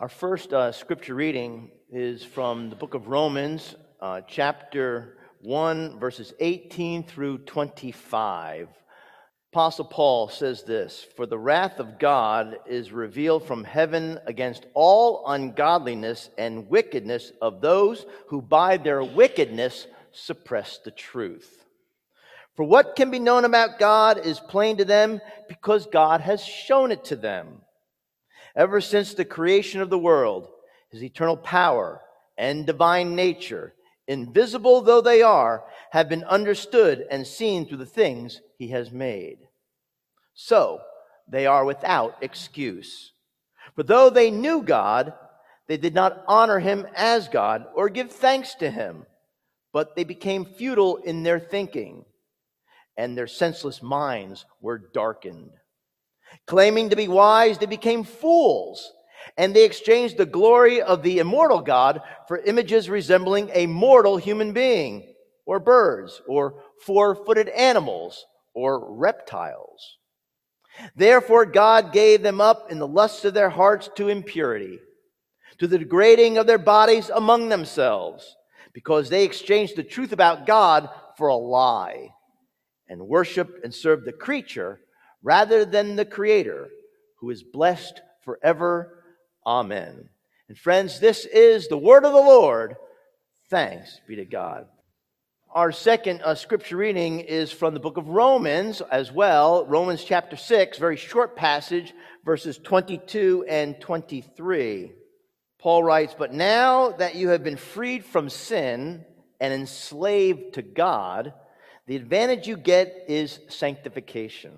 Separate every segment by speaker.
Speaker 1: Our first uh, scripture reading is from the book of Romans, uh, chapter 1, verses 18 through 25. Apostle Paul says this For the wrath of God is revealed from heaven against all ungodliness and wickedness of those who by their wickedness suppress the truth. For what can be known about God is plain to them because God has shown it to them. Ever since the creation of the world, his eternal power and divine nature, invisible though they are, have been understood and seen through the things he has made. So they are without excuse. For though they knew God, they did not honor him as God or give thanks to him, but they became futile in their thinking, and their senseless minds were darkened. Claiming to be wise, they became fools, and they exchanged the glory of the immortal God for images resembling a mortal human being, or birds, or four footed animals, or reptiles. Therefore, God gave them up in the lusts of their hearts to impurity, to the degrading of their bodies among themselves, because they exchanged the truth about God for a lie, and worshiped and served the creature rather than the Creator, who is blessed forever. Amen. And friends, this is the word of the Lord. Thanks be to God. Our second uh, scripture reading is from the book of Romans as well, Romans chapter 6, very short passage, verses 22 and 23. Paul writes, But now that you have been freed from sin and enslaved to God, the advantage you get is sanctification.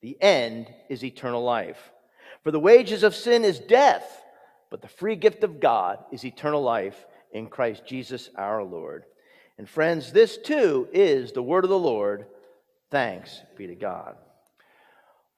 Speaker 1: The end is eternal life. For the wages of sin is death, but the free gift of God is eternal life in Christ Jesus our Lord. And friends, this too is the word of the Lord. Thanks be to God.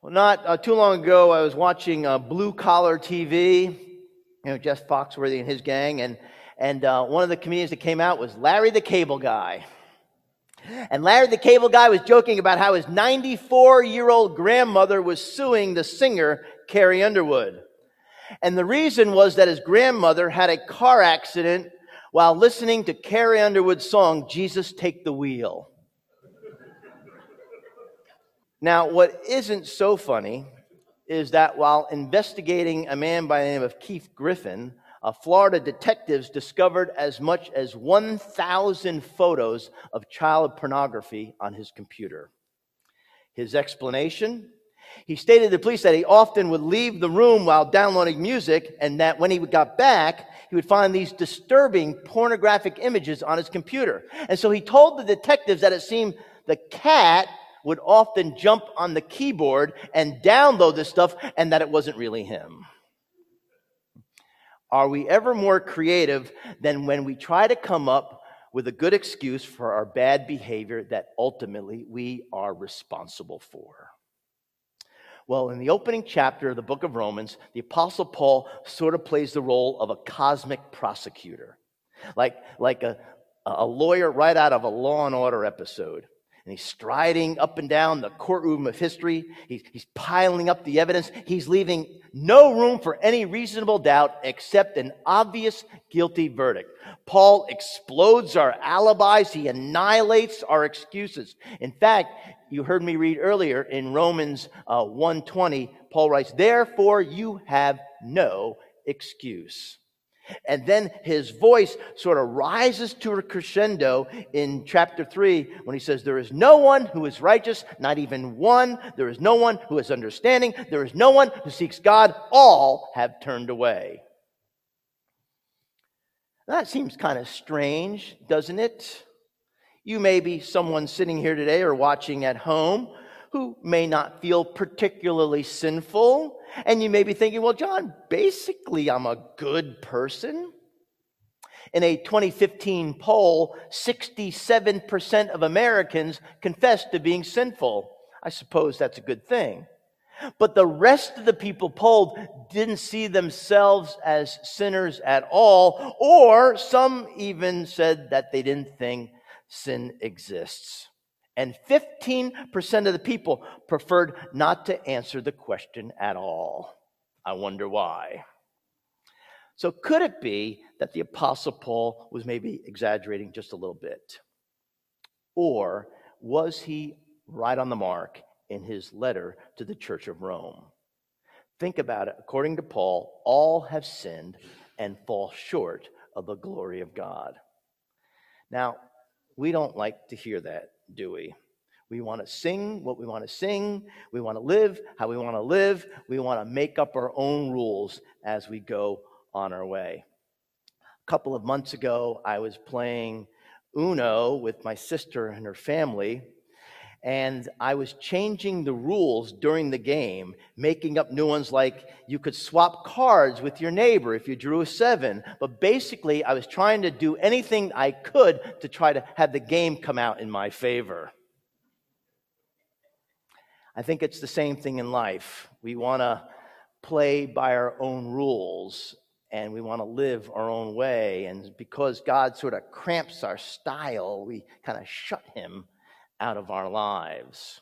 Speaker 1: Well, not uh, too long ago, I was watching uh, Blue Collar TV, you know, Jeff Foxworthy and his gang, and, and uh, one of the comedians that came out was Larry the Cable Guy. And Larry the Cable Guy was joking about how his 94 year old grandmother was suing the singer Carrie Underwood. And the reason was that his grandmother had a car accident while listening to Carrie Underwood's song, Jesus Take the Wheel. now, what isn't so funny is that while investigating a man by the name of Keith Griffin, uh, Florida detectives discovered as much as 1,000 photos of child pornography on his computer. His explanation? He stated to police that he often would leave the room while downloading music and that when he got back, he would find these disturbing pornographic images on his computer. And so he told the detectives that it seemed the cat would often jump on the keyboard and download this stuff and that it wasn't really him. Are we ever more creative than when we try to come up with a good excuse for our bad behavior that ultimately we are responsible for? Well, in the opening chapter of the book of Romans, the Apostle Paul sort of plays the role of a cosmic prosecutor, like, like a, a lawyer right out of a law and order episode and he's striding up and down the courtroom of history. He's, he's piling up the evidence. He's leaving no room for any reasonable doubt except an obvious guilty verdict. Paul explodes our alibis. He annihilates our excuses. In fact, you heard me read earlier in Romans uh, 120, Paul writes, therefore you have no excuse. And then his voice sort of rises to a crescendo in chapter 3 when he says, There is no one who is righteous, not even one. There is no one who is understanding. There is no one who seeks God. All have turned away. That seems kind of strange, doesn't it? You may be someone sitting here today or watching at home who may not feel particularly sinful. And you may be thinking, well, John, basically I'm a good person. In a 2015 poll, 67% of Americans confessed to being sinful. I suppose that's a good thing. But the rest of the people polled didn't see themselves as sinners at all, or some even said that they didn't think sin exists. And 15% of the people preferred not to answer the question at all. I wonder why. So, could it be that the Apostle Paul was maybe exaggerating just a little bit? Or was he right on the mark in his letter to the church of Rome? Think about it. According to Paul, all have sinned and fall short of the glory of God. Now, we don't like to hear that, do we? We want to sing what we want to sing. We want to live how we want to live. We want to make up our own rules as we go on our way. A couple of months ago, I was playing Uno with my sister and her family, and I was changing the rules during the game, making up new ones like you could swap cards with your neighbor if you drew a seven. But basically, I was trying to do anything I could to try to have the game come out in my favor. I think it's the same thing in life. We want to play by our own rules and we want to live our own way. And because God sort of cramps our style, we kind of shut him out of our lives.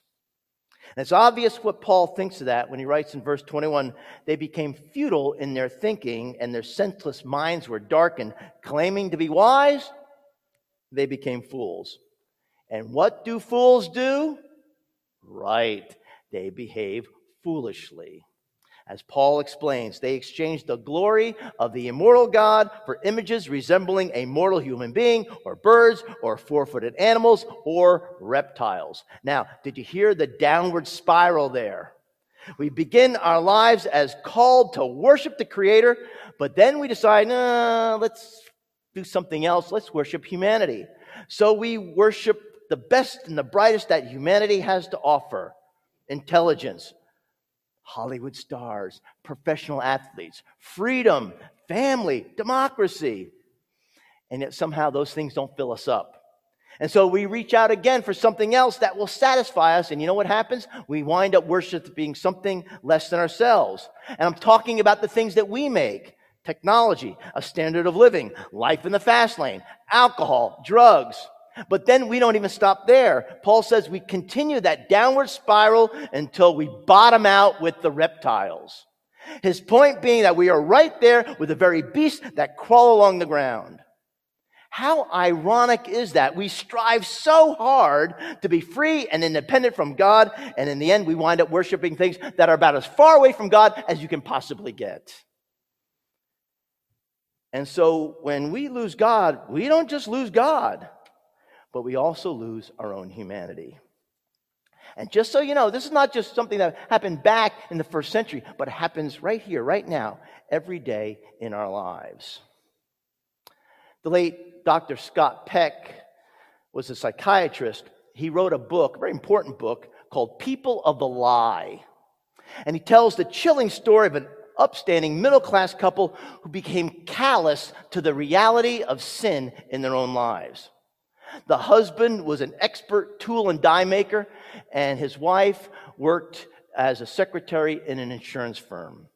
Speaker 1: And it's obvious what Paul thinks of that when he writes in verse 21 they became futile in their thinking, and their senseless minds were darkened. Claiming to be wise, they became fools. And what do fools do? Right, they behave foolishly. As Paul explains, they exchanged the glory of the immortal God for images resembling a mortal human being, or birds, or four footed animals, or reptiles. Now, did you hear the downward spiral there? We begin our lives as called to worship the Creator, but then we decide, nah, let's do something else. Let's worship humanity. So we worship the best and the brightest that humanity has to offer intelligence, Hollywood stars, professional athletes, freedom, family, democracy. And yet somehow those things don't fill us up. And so we reach out again for something else that will satisfy us. And you know what happens? We wind up worshiping something less than ourselves. And I'm talking about the things that we make technology, a standard of living, life in the fast lane, alcohol, drugs. But then we don't even stop there. Paul says we continue that downward spiral until we bottom out with the reptiles. His point being that we are right there with the very beasts that crawl along the ground. How ironic is that? We strive so hard to be free and independent from God, and in the end, we wind up worshiping things that are about as far away from God as you can possibly get. And so when we lose God, we don't just lose God but we also lose our own humanity. And just so you know, this is not just something that happened back in the first century, but it happens right here, right now, every day in our lives. The late Dr. Scott Peck was a psychiatrist. He wrote a book, a very important book, called People of the Lie. And he tells the chilling story of an upstanding middle class couple who became callous to the reality of sin in their own lives. The husband was an expert tool and die maker, and his wife worked as a secretary in an insurance firm.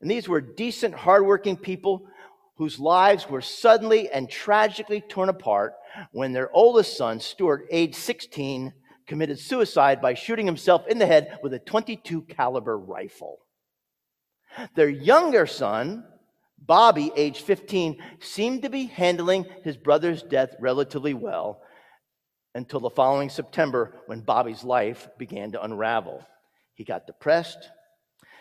Speaker 1: And these were decent, hardworking people whose lives were suddenly and tragically torn apart when their oldest son, Stuart, age 16, committed suicide by shooting himself in the head with a 22 caliber rifle. Their younger son, Bobby, age 15, seemed to be handling his brother's death relatively well until the following September when Bobby's life began to unravel. He got depressed,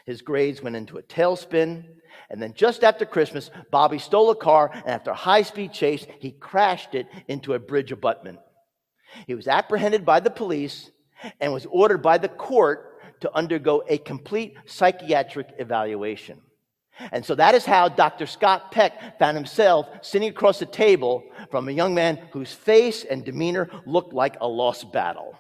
Speaker 1: his grades went into a tailspin, and then just after Christmas, Bobby stole a car, and after a high speed chase, he crashed it into a bridge abutment. He was apprehended by the police and was ordered by the court to undergo a complete psychiatric evaluation. And so that is how Dr. Scott Peck found himself sitting across the table from a young man whose face and demeanor looked like a lost battle.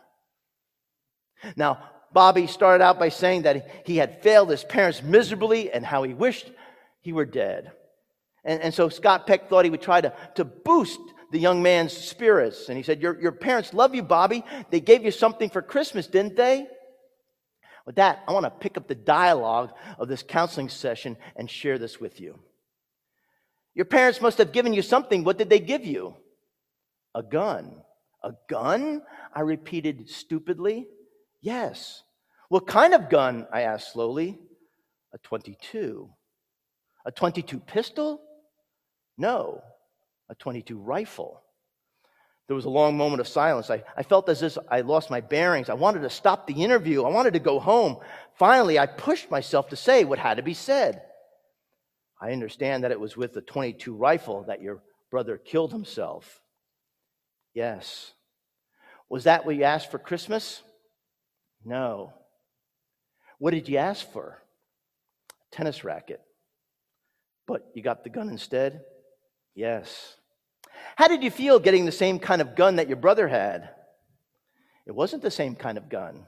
Speaker 1: Now, Bobby started out by saying that he had failed his parents miserably and how he wished he were dead. And, and so Scott Peck thought he would try to, to boost the young man's spirits. And he said, your, your parents love you, Bobby. They gave you something for Christmas, didn't they? With that, I want to pick up the dialogue of this counseling session and share this with you. Your parents must have given you something. What did they give you? A gun. A gun? I repeated stupidly. Yes. What kind of gun? I asked slowly. A 22. A 22 pistol? No, a 22 rifle. There was a long moment of silence. I, I felt as if I lost my bearings. I wanted to stop the interview. I wanted to go home. Finally, I pushed myself to say what had to be said. I understand that it was with the 22 rifle that your brother killed himself. Yes. Was that what you asked for Christmas? No. What did you ask for? A tennis racket. But you got the gun instead? Yes. How did you feel getting the same kind of gun that your brother had? It wasn't the same kind of gun.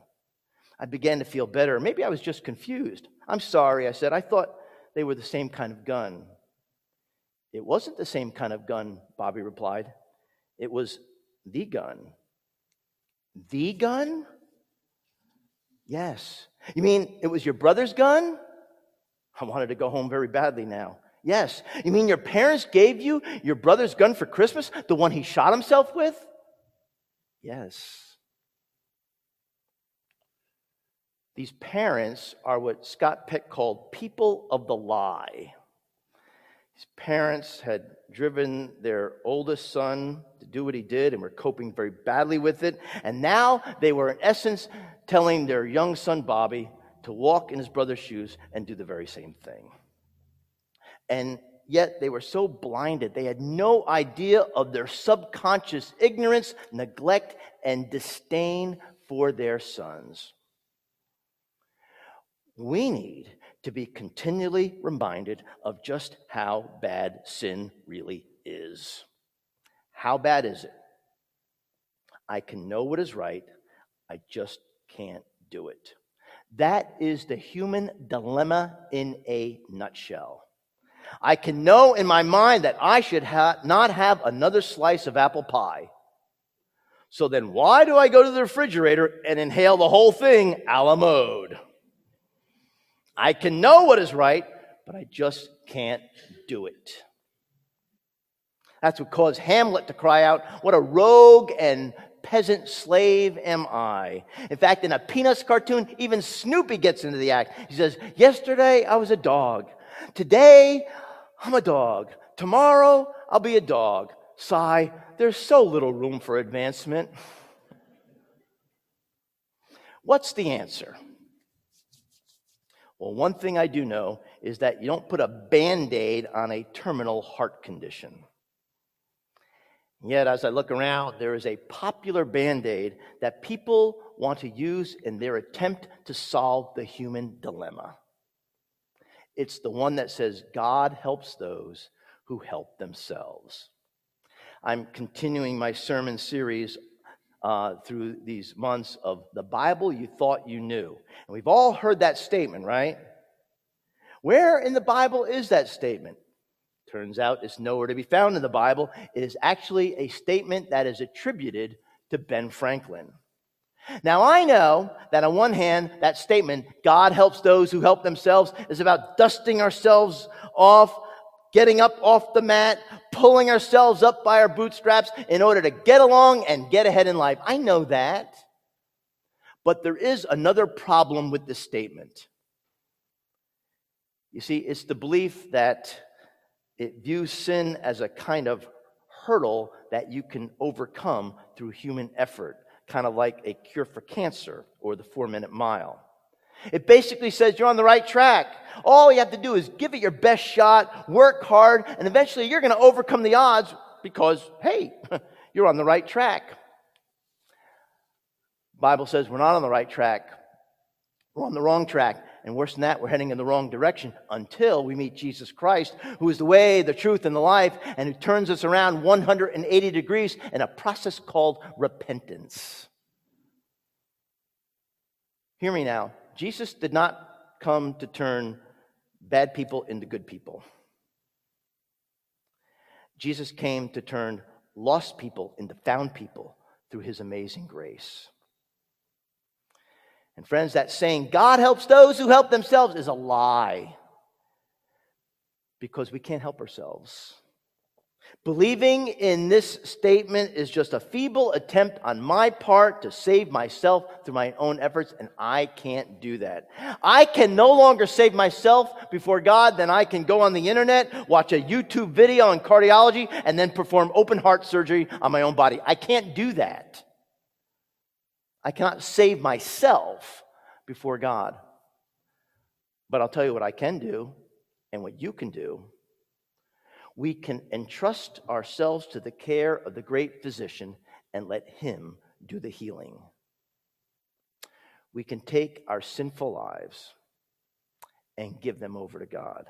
Speaker 1: I began to feel better. Maybe I was just confused. I'm sorry, I said. I thought they were the same kind of gun. It wasn't the same kind of gun, Bobby replied. It was the gun. The gun? Yes. You mean it was your brother's gun? I wanted to go home very badly now. Yes. You mean your parents gave you your brother's gun for Christmas? The one he shot himself with? Yes. These parents are what Scott Peck called people of the lie. His parents had driven their oldest son to do what he did and were coping very badly with it. And now they were, in essence, telling their young son, Bobby, to walk in his brother's shoes and do the very same thing. And yet they were so blinded, they had no idea of their subconscious ignorance, neglect, and disdain for their sons. We need to be continually reminded of just how bad sin really is. How bad is it? I can know what is right, I just can't do it. That is the human dilemma in a nutshell. I can know in my mind that I should ha- not have another slice of apple pie. So then, why do I go to the refrigerator and inhale the whole thing a la mode? I can know what is right, but I just can't do it. That's what caused Hamlet to cry out, What a rogue and peasant slave am I. In fact, in a Peanuts cartoon, even Snoopy gets into the act. He says, Yesterday I was a dog. Today I'm a dog. Tomorrow I'll be a dog. Sigh, there's so little room for advancement. What's the answer? Well, one thing I do know is that you don't put a band aid on a terminal heart condition. Yet, as I look around, there is a popular band aid that people want to use in their attempt to solve the human dilemma. It's the one that says, God helps those who help themselves. I'm continuing my sermon series uh, through these months of the Bible you thought you knew. And we've all heard that statement, right? Where in the Bible is that statement? Turns out it's nowhere to be found in the Bible. It is actually a statement that is attributed to Ben Franklin. Now, I know that on one hand, that statement, God helps those who help themselves, is about dusting ourselves off getting up off the mat, pulling ourselves up by our bootstraps in order to get along and get ahead in life. I know that. But there is another problem with this statement. You see, it's the belief that it views sin as a kind of hurdle that you can overcome through human effort, kind of like a cure for cancer or the four minute mile. It basically says you're on the right track. All you have to do is give it your best shot, work hard, and eventually you're going to overcome the odds because, hey, you're on the right track. Bible says we're not on the right track. We're on the wrong track. And worse than that, we're heading in the wrong direction until we meet Jesus Christ, who is the way, the truth, and the life, and who turns us around 180 degrees in a process called repentance. Hear me now. Jesus did not come to turn bad people into good people. Jesus came to turn lost people into found people through his amazing grace. And friends, that saying, God helps those who help themselves, is a lie because we can't help ourselves. Believing in this statement is just a feeble attempt on my part to save myself through my own efforts, and I can't do that. I can no longer save myself before God than I can go on the internet, watch a YouTube video on cardiology, and then perform open heart surgery on my own body. I can't do that. I cannot save myself before God. But I'll tell you what I can do and what you can do we can entrust ourselves to the care of the great physician and let him do the healing. We can take our sinful lives and give them over to God.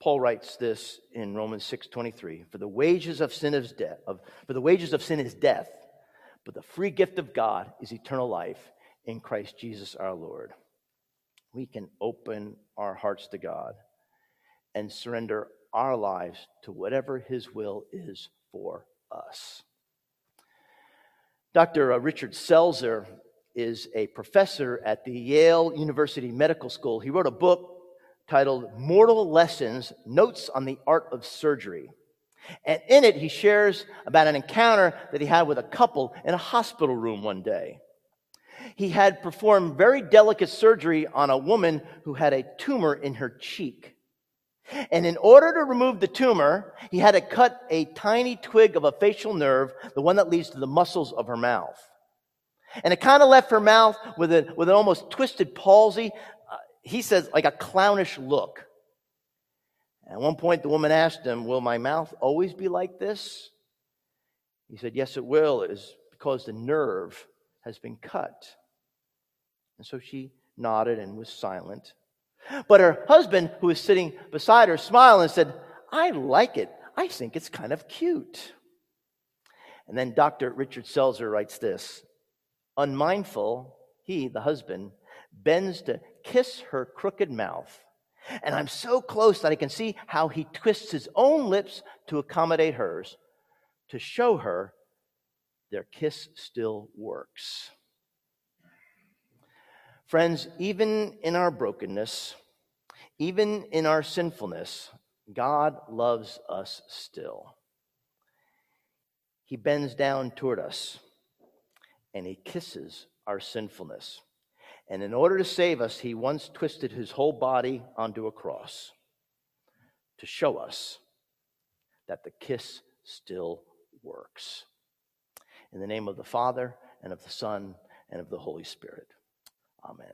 Speaker 1: Paul writes this in Romans 6:23, "For the wages of sin is death, for the wages of sin is death, but the free gift of God is eternal life in Christ Jesus our Lord." We can open our hearts to God and surrender our lives to whatever His will is for us. Dr. Uh, Richard Selzer is a professor at the Yale University Medical School. He wrote a book titled Mortal Lessons Notes on the Art of Surgery. And in it, he shares about an encounter that he had with a couple in a hospital room one day. He had performed very delicate surgery on a woman who had a tumor in her cheek. And in order to remove the tumor, he had to cut a tiny twig of a facial nerve, the one that leads to the muscles of her mouth. And it kind of left her mouth with, a, with an almost twisted palsy. Uh, he says, like a clownish look. At one point, the woman asked him, Will my mouth always be like this? He said, Yes, it will. It is because the nerve has been cut. And so she nodded and was silent. But her husband, who was sitting beside her, smiled and said, I like it. I think it's kind of cute. And then Dr. Richard Selzer writes this Unmindful, he, the husband, bends to kiss her crooked mouth. And I'm so close that I can see how he twists his own lips to accommodate hers, to show her their kiss still works. Friends, even in our brokenness, even in our sinfulness, God loves us still. He bends down toward us and he kisses our sinfulness. And in order to save us, he once twisted his whole body onto a cross to show us that the kiss still works. In the name of the Father, and of the Son, and of the Holy Spirit. Amen.